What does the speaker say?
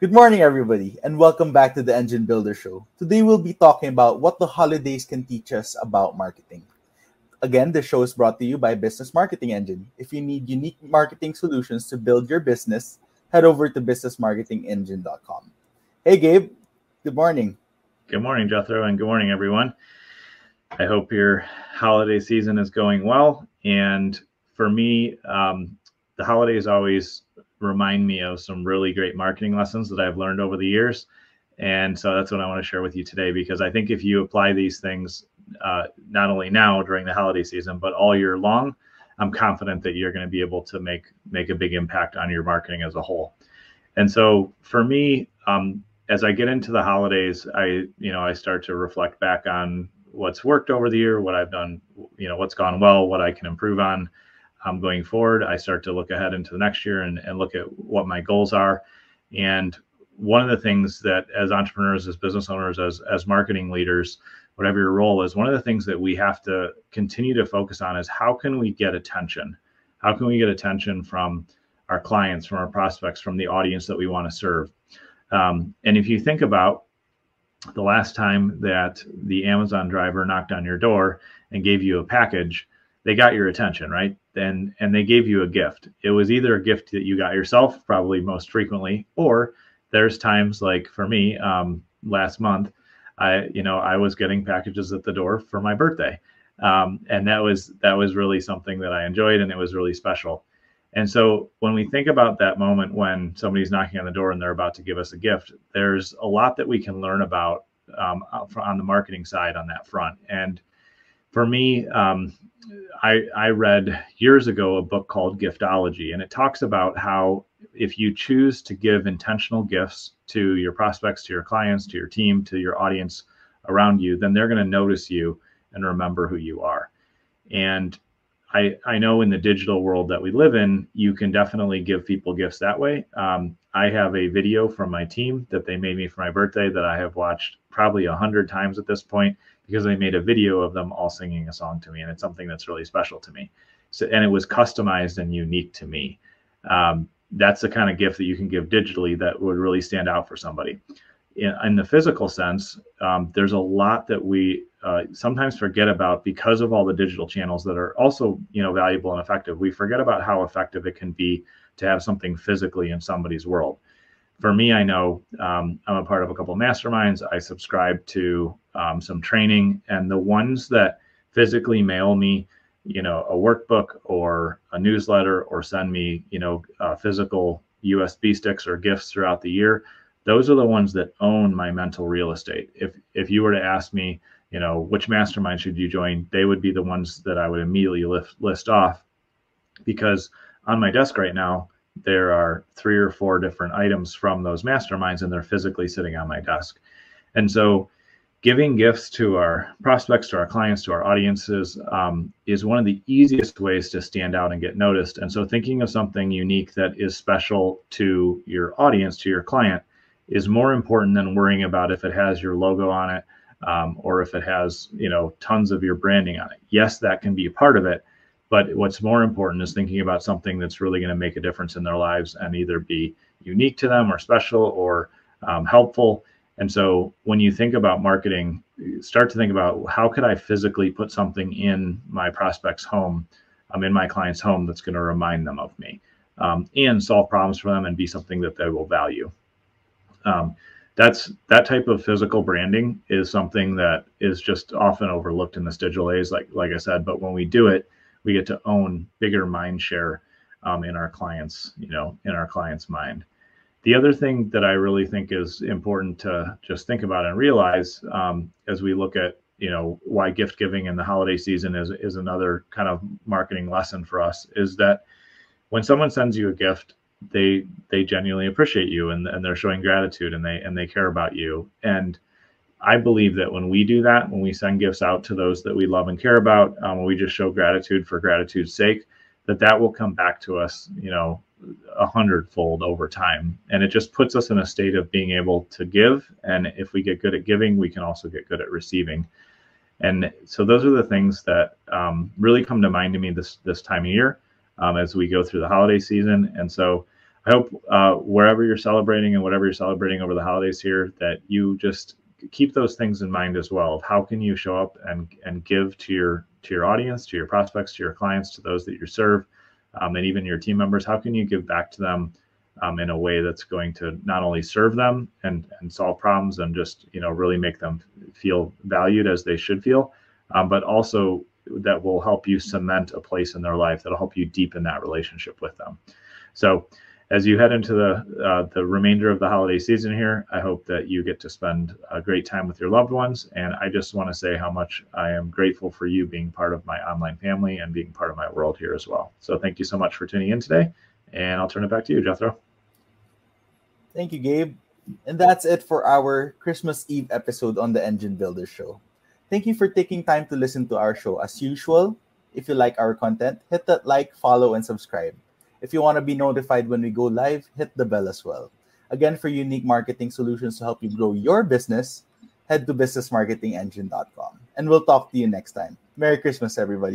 Good morning, everybody, and welcome back to the Engine Builder Show. Today, we'll be talking about what the holidays can teach us about marketing. Again, the show is brought to you by Business Marketing Engine. If you need unique marketing solutions to build your business, head over to businessmarketingengine.com. Hey, Gabe. Good morning. Good morning, Jethro, and good morning, everyone. I hope your holiday season is going well. And for me, um, the holidays always remind me of some really great marketing lessons that I've learned over the years. And so that's what I want to share with you today because I think if you apply these things uh, not only now during the holiday season but all year long, I'm confident that you're going to be able to make make a big impact on your marketing as a whole. And so for me, um, as I get into the holidays, I you know I start to reflect back on what's worked over the year, what I've done, you know what's gone well, what I can improve on um, going forward. I start to look ahead into the next year and, and look at what my goals are. And one of the things that as entrepreneurs, as business owners, as, as marketing leaders, whatever your role is, one of the things that we have to continue to focus on is how can we get attention? How can we get attention from our clients, from our prospects, from the audience that we want to serve? Um, and if you think about the last time that the Amazon driver knocked on your door and gave you a package, they got your attention, right? And and they gave you a gift. It was either a gift that you got yourself, probably most frequently, or there's times like for me, um, last month, I you know I was getting packages at the door for my birthday, um, and that was that was really something that I enjoyed, and it was really special. And so when we think about that moment when somebody's knocking on the door and they're about to give us a gift, there's a lot that we can learn about um, on the marketing side on that front. And for me, um, I, I read years ago a book called Giftology, and it talks about how if you choose to give intentional gifts to your prospects, to your clients, to your team, to your audience around you, then they're going to notice you and remember who you are. And I, I know in the digital world that we live in, you can definitely give people gifts that way. Um, I have a video from my team that they made me for my birthday that I have watched probably a hundred times at this point because they made a video of them all singing a song to me, and it's something that's really special to me. So, and it was customized and unique to me. Um, that's the kind of gift that you can give digitally that would really stand out for somebody. In, in the physical sense, um, there's a lot that we uh, sometimes forget about because of all the digital channels that are also, you know, valuable and effective. We forget about how effective it can be to have something physically in somebody's world for me, I know um, I'm a part of a couple of masterminds. I subscribe to um, some training, and the ones that physically mail me, you know, a workbook or a newsletter or send me, you know, uh, physical USB sticks or gifts throughout the year, those are the ones that own my mental real estate. If if you were to ask me, you know, which mastermind should you join, they would be the ones that I would immediately list list off, because on my desk right now there are three or four different items from those masterminds and they're physically sitting on my desk. And so giving gifts to our prospects, to our clients, to our audiences um, is one of the easiest ways to stand out and get noticed. And so thinking of something unique that is special to your audience, to your client, is more important than worrying about if it has your logo on it um, or if it has you know tons of your branding on it. Yes, that can be a part of it, but what's more important is thinking about something that's really going to make a difference in their lives and either be unique to them or special or um, helpful. And so when you think about marketing, start to think about how could I physically put something in my prospect's home, um, in my client's home that's going to remind them of me um, and solve problems for them and be something that they will value. Um, that's that type of physical branding is something that is just often overlooked in this digital age, like like I said. But when we do it, we get to own bigger mind share um, in our clients, you know, in our clients' mind. The other thing that I really think is important to just think about and realize um, as we look at, you know, why gift giving in the holiday season is is another kind of marketing lesson for us is that when someone sends you a gift, they they genuinely appreciate you and, and they're showing gratitude and they and they care about you and I believe that when we do that, when we send gifts out to those that we love and care about, um, when we just show gratitude for gratitude's sake, that that will come back to us, you know, a hundredfold over time. And it just puts us in a state of being able to give. And if we get good at giving, we can also get good at receiving. And so those are the things that um, really come to mind to me this this time of year um, as we go through the holiday season. And so I hope uh, wherever you're celebrating and whatever you're celebrating over the holidays here, that you just keep those things in mind as well. Of how can you show up and and give to your to your audience, to your prospects, to your clients, to those that you serve, um, and even your team members. How can you give back to them um, in a way that's going to not only serve them and and solve problems and just you know really make them feel valued as they should feel, um, but also that will help you cement a place in their life that'll help you deepen that relationship with them. So as you head into the uh, the remainder of the holiday season here, I hope that you get to spend a great time with your loved ones. And I just want to say how much I am grateful for you being part of my online family and being part of my world here as well. So thank you so much for tuning in today. And I'll turn it back to you, Jethro. Thank you, Gabe. And that's it for our Christmas Eve episode on the Engine Builder Show. Thank you for taking time to listen to our show. As usual, if you like our content, hit that like, follow, and subscribe. If you want to be notified when we go live, hit the bell as well. Again, for unique marketing solutions to help you grow your business, head to businessmarketingengine.com. And we'll talk to you next time. Merry Christmas, everybody.